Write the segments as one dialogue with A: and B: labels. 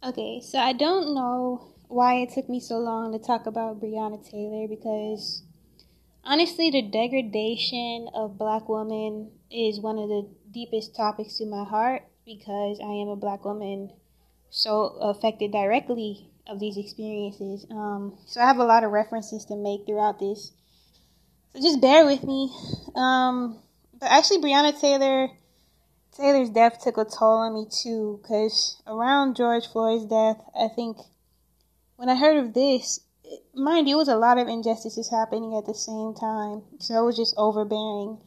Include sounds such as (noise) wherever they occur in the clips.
A: Okay, so I don't know why it took me so long to talk about Breonna Taylor because honestly, the degradation of black women is one of the deepest topics to my heart because I am a black woman so affected directly of these experiences. Um, so I have a lot of references to make throughout this. So just bear with me. Um, but actually, Breonna Taylor Taylor's death took a toll on me too, because around George Floyd's death, I think when I heard of this, mind you, it was a lot of injustices happening at the same time, so it was just overbearing.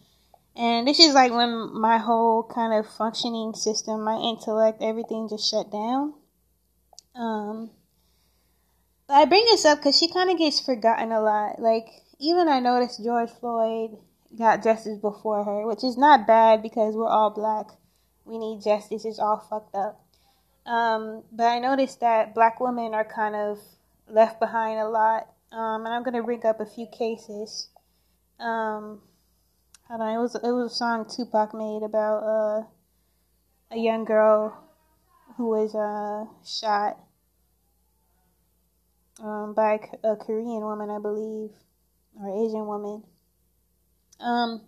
A: And this is like when my whole kind of functioning system, my intellect, everything just shut down. Um, I bring this up because she kind of gets forgotten a lot. Like, even I noticed George Floyd got justice before her, which is not bad because we're all black we need justice is all fucked up. Um, but I noticed that black women are kind of left behind a lot. Um, and I'm gonna bring up a few cases. Um, hold on, it was it was a song Tupac made about uh, a young girl who was uh, shot um, by a Korean woman, I believe, or Asian woman. Um,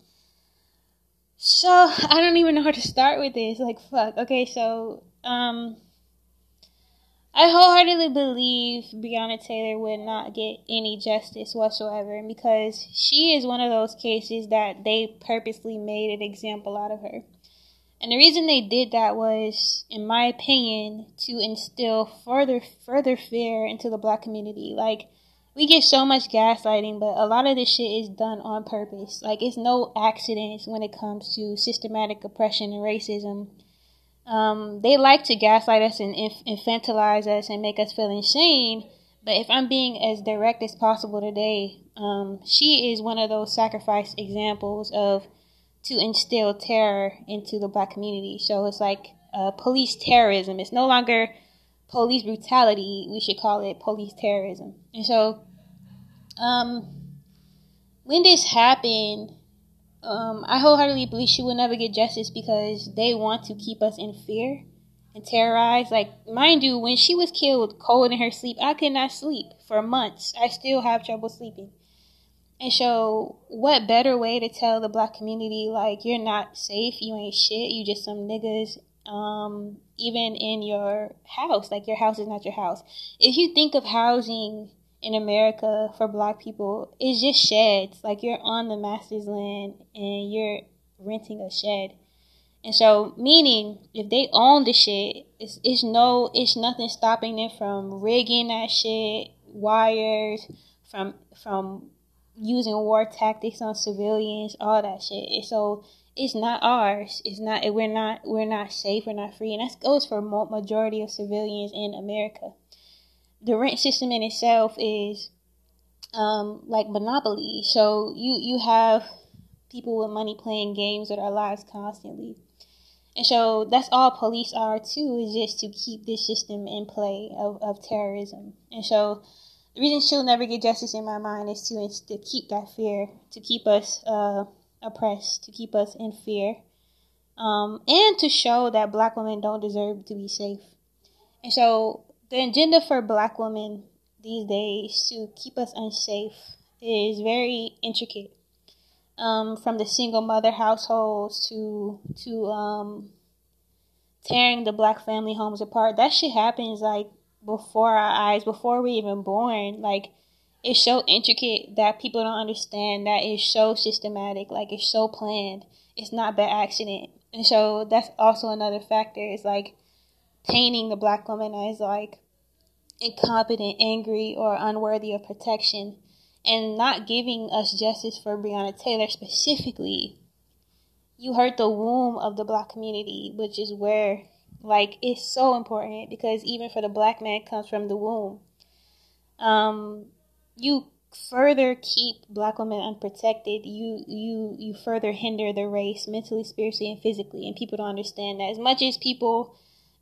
A: so I don't even know how to start with this. Like fuck. Okay, so um I wholeheartedly believe Breonna Taylor would not get any justice whatsoever because she is one of those cases that they purposely made an example out of her. And the reason they did that was, in my opinion, to instill further further fear into the black community. Like we get so much gaslighting, but a lot of this shit is done on purpose. Like it's no accidents when it comes to systematic oppression and racism. Um, they like to gaslight us and inf- infantilize us and make us feel insane. But if I'm being as direct as possible today, um, she is one of those sacrifice examples of to instill terror into the black community. So it's like uh, police terrorism. It's no longer police brutality, we should call it police terrorism. And so, um, when this happened, um, I wholeheartedly believe she will never get justice because they want to keep us in fear and terrorized. Like, mind you, when she was killed cold in her sleep, I could not sleep for months. I still have trouble sleeping. And so, what better way to tell the black community, like, you're not safe, you ain't shit, you just some niggas um, even in your house. Like your house is not your house. If you think of housing in America for black people, it's just sheds. Like you're on the master's land and you're renting a shed. And so, meaning if they own the shit, it's, it's no, it's nothing stopping them from rigging that shit, wires, from from using war tactics on civilians, all that shit. so it's not ours. It's not. We're not. We're not safe. We're not free, and that goes for majority of civilians in America. The rent system in itself is um, like monopoly. So you you have people with money playing games with our lives constantly, and so that's all police are too. Is just to keep this system in play of, of terrorism, and so. The reason she'll never get justice in my mind is to, is to keep that fear, to keep us uh, oppressed, to keep us in fear, um, and to show that black women don't deserve to be safe. And so the agenda for black women these days to keep us unsafe is very intricate. Um, from the single mother households to to um, tearing the black family homes apart. That shit happens like before our eyes, before we even born. Like it's so intricate that people don't understand that it's so systematic, like it's so planned. It's not by accident. And so that's also another factor. It's like painting the black woman as like incompetent, angry, or unworthy of protection, and not giving us justice for Breonna Taylor specifically. You hurt the womb of the black community, which is where like it's so important because even for the black man comes from the womb. Um, you further keep black women unprotected you you you further hinder the race mentally spiritually and physically and people don't understand that as much as people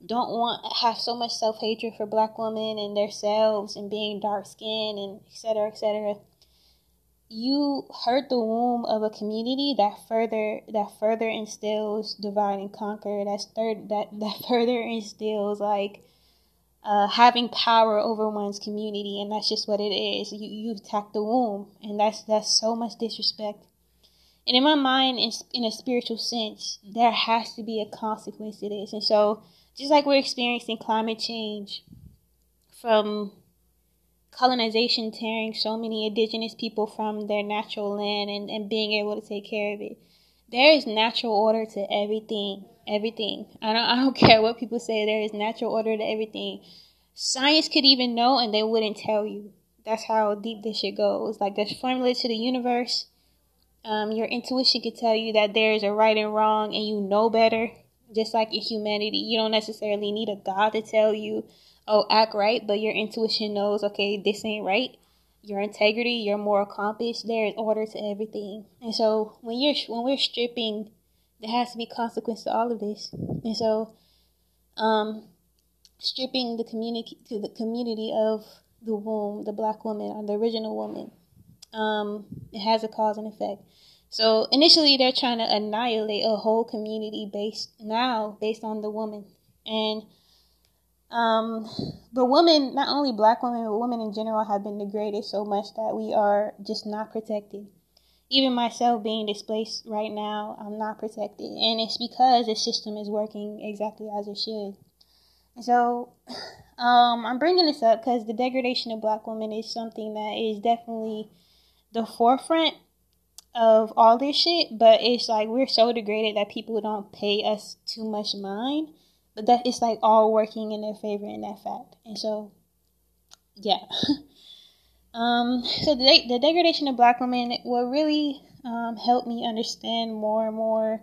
A: don't want have so much self-hatred for black women and themselves and being dark skinned and etc etc you hurt the womb of a community that further that further instills divide and conquer that's third that (laughs) that further instills like uh, having power over one's community, and that's just what it is. You you attack the womb, and that's that's so much disrespect. And in my mind, in, in a spiritual sense, there has to be a consequence to this. And so, just like we're experiencing climate change from colonization tearing so many indigenous people from their natural land and, and being able to take care of it. There is natural order to everything. Everything. I don't I don't (laughs) care what people say, there is natural order to everything. Science could even know and they wouldn't tell you. That's how deep this shit goes. Like there's formula to the universe. Um, your intuition could tell you that there is a right and wrong and you know better. Just like in humanity. You don't necessarily need a God to tell you oh, act right, but your intuition knows, okay, this ain't right. Your integrity, your moral compass, there is order to everything. And so when you're when we're stripping, there has to be consequence to all of this. And so, um, stripping the community to the community of the womb, the black woman or the original woman, um, it has a cause and effect. So initially, they're trying to annihilate a whole community based now based on the woman, and um, but women, not only black women, but women in general, have been degraded so much that we are just not protected. Even myself being displaced right now, I'm not protected. And it's because the system is working exactly as it should. So (sighs) um, I'm bringing this up because the degradation of black women is something that is definitely the forefront of all this shit. But it's like we're so degraded that people don't pay us too much mind but that it's like all working in their favor in that fact. And so, yeah. (laughs) um, so the, the degradation of black women, will really um, helped me understand more and more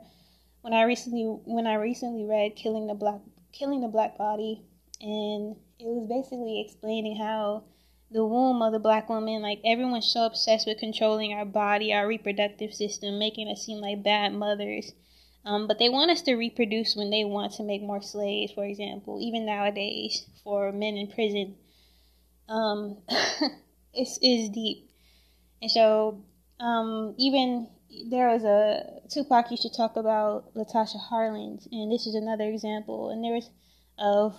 A: when I recently when I recently read Killing the Black Killing the Black Body, and it was basically explaining how the womb of the black woman, like everyone's so obsessed with controlling our body, our reproductive system, making us seem like bad mothers um, but they want us to reproduce when they want to make more slaves, for example, even nowadays for men in prison. Um, (laughs) it's, it's deep. And so, um, even there was a Tupac used to talk about Latasha Harlins, and this is another example. And there was of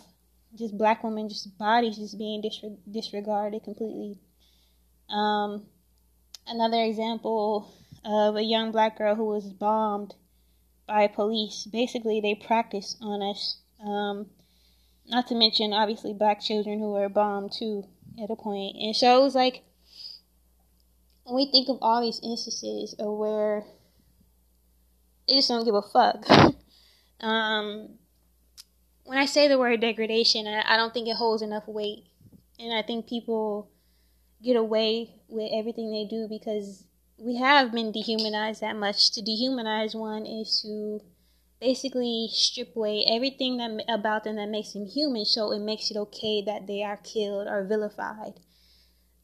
A: just black women, just bodies just being disregarded completely. Um, another example of a young black girl who was bombed by police. Basically, they practice on us. Um, not to mention, obviously, black children who were bombed too at a point. And so it was like, when we think of all these instances of where they just don't give a fuck. (laughs) um, when I say the word degradation, I, I don't think it holds enough weight. And I think people get away with everything they do because we have been dehumanized that much. To dehumanize one is to basically strip away everything that about them that makes them human, so it makes it okay that they are killed or vilified,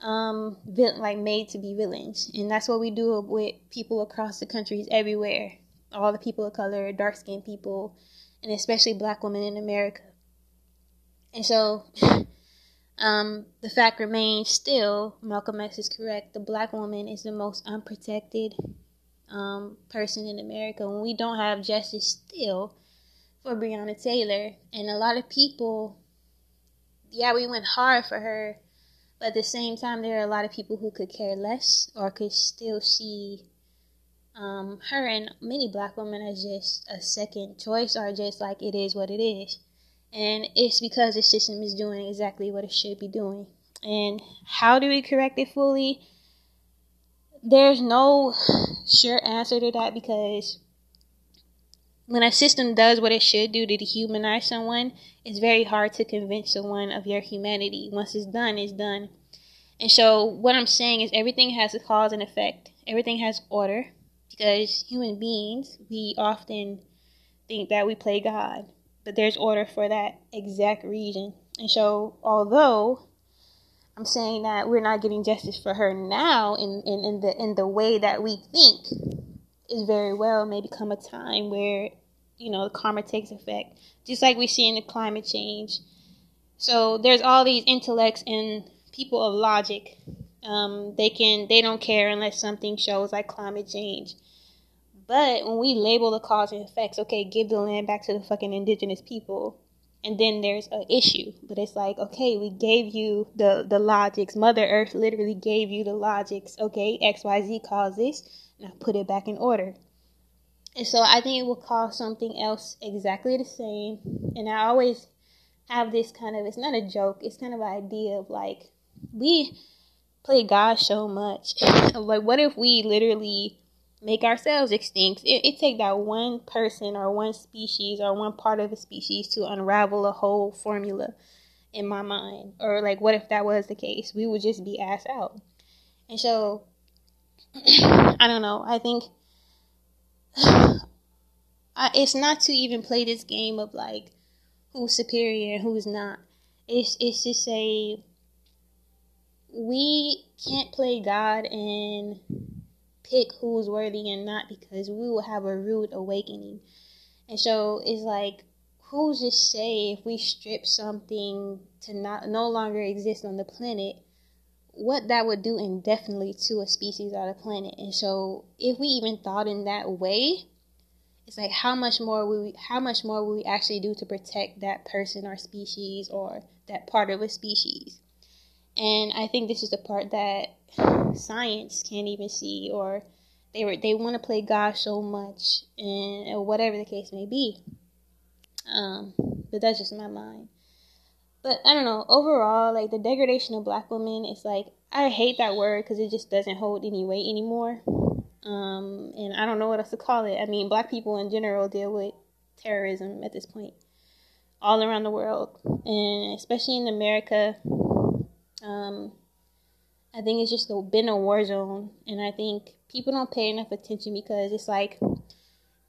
A: um, like made to be villains, and that's what we do with people across the countries everywhere. All the people of color, dark skinned people, and especially black women in America. And so (laughs) Um, the fact remains still, Malcolm X is correct. The black woman is the most unprotected um, person in America. When we don't have justice still for Breonna Taylor, and a lot of people, yeah, we went hard for her, but at the same time, there are a lot of people who could care less or could still see um, her and many black women as just a second choice or just like it is what it is. And it's because the system is doing exactly what it should be doing. And how do we correct it fully? There's no sure answer to that because when a system does what it should do to dehumanize someone, it's very hard to convince someone of your humanity. Once it's done, it's done. And so, what I'm saying is, everything has a cause and effect, everything has order because human beings, we often think that we play God but there's order for that exact reason. And so, although I'm saying that we're not getting justice for her now in, in, in the in the way that we think, is very well may become a time where you know the karma takes effect, just like we see in the climate change. So there's all these intellects and people of logic. Um, they can they don't care unless something shows like climate change. But when we label the cause and effects, okay, give the land back to the fucking indigenous people. and then there's an issue. But it's like, okay, we gave you the the logics. Mother Earth literally gave you the logics. Okay, X Y Z caused this. Now put it back in order. And so I think it will cause something else exactly the same. And I always have this kind of it's not a joke. It's kind of an idea of like we play God so much. (laughs) like what if we literally make ourselves extinct. It, it take that one person or one species or one part of a species to unravel a whole formula in my mind. Or like, what if that was the case? We would just be ass out. And so, (clears throat) I don't know. I think (sighs) I, it's not to even play this game of like who's superior and who's not. It's it's to say we can't play God and pick who's worthy and not because we will have a rude awakening. And so it's like, who's to say if we strip something to not no longer exist on the planet, what that would do indefinitely to a species on the planet. And so if we even thought in that way, it's like how much more will we how much more will we actually do to protect that person or species or that part of a species? And I think this is the part that science can't even see, or they were they want to play God so much, and or whatever the case may be. Um, but that's just my mind. But I don't know. Overall, like the degradation of black women, it's like I hate that word because it just doesn't hold any weight anymore. Um, and I don't know what else to call it. I mean, black people in general deal with terrorism at this point, all around the world, and especially in America um, I think it's just been a war zone, and I think people don't pay enough attention because it's like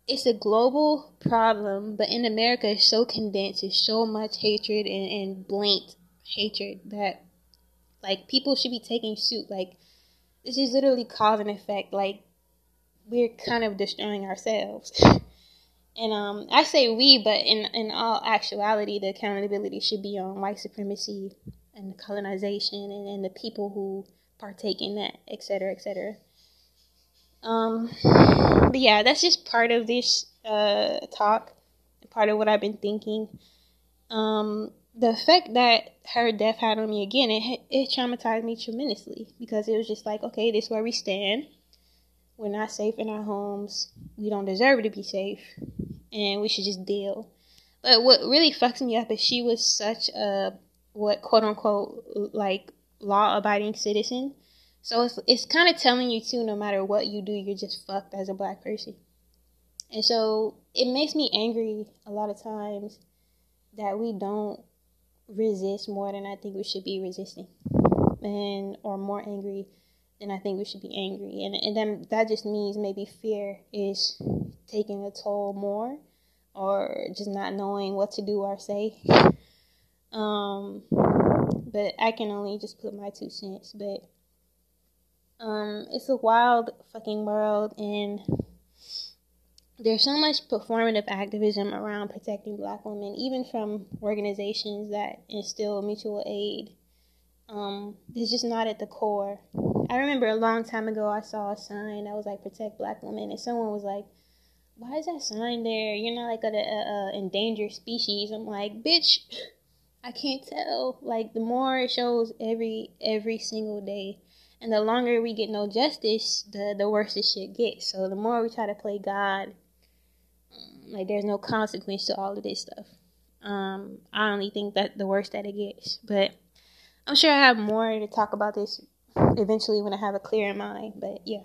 A: it's a global problem, but in America it's so condensed, it's so much hatred and, and blatant hatred that like people should be taking suit. Like this is literally cause and effect. Like we're kind of destroying ourselves. (laughs) and um, I say we, but in in all actuality, the accountability should be on white supremacy and the colonization and, and the people who partake in that, etc., etc. Um, but yeah, that's just part of this uh, talk, part of what I've been thinking. Um, the effect that her death had on me again, it it traumatized me tremendously because it was just like, okay, this is where we stand. We're not safe in our homes. We don't deserve to be safe, and we should just deal. But what really fucks me up is she was such a what quote unquote like law abiding citizen. So it's it's kind of telling you too, no matter what you do, you're just fucked as a black person. And so it makes me angry a lot of times that we don't resist more than I think we should be resisting, and or more angry than I think we should be angry. And and then that just means maybe fear is taking a toll more, or just not knowing what to do or say. Um, but I can only just put my two cents. But um, it's a wild fucking world, and there's so much performative activism around protecting black women, even from organizations that instill mutual aid. Um, it's just not at the core. I remember a long time ago, I saw a sign that was like "Protect Black Women," and someone was like, "Why is that sign there? You're not like an endangered species." I'm like, "Bitch." I can't tell. Like the more it shows every every single day, and the longer we get no justice, the the worse this shit gets. So the more we try to play God, um, like there's no consequence to all of this stuff. Um, I only think that the worse that it gets. But I'm sure I have more to talk about this eventually when I have a clearer mind. But yeah.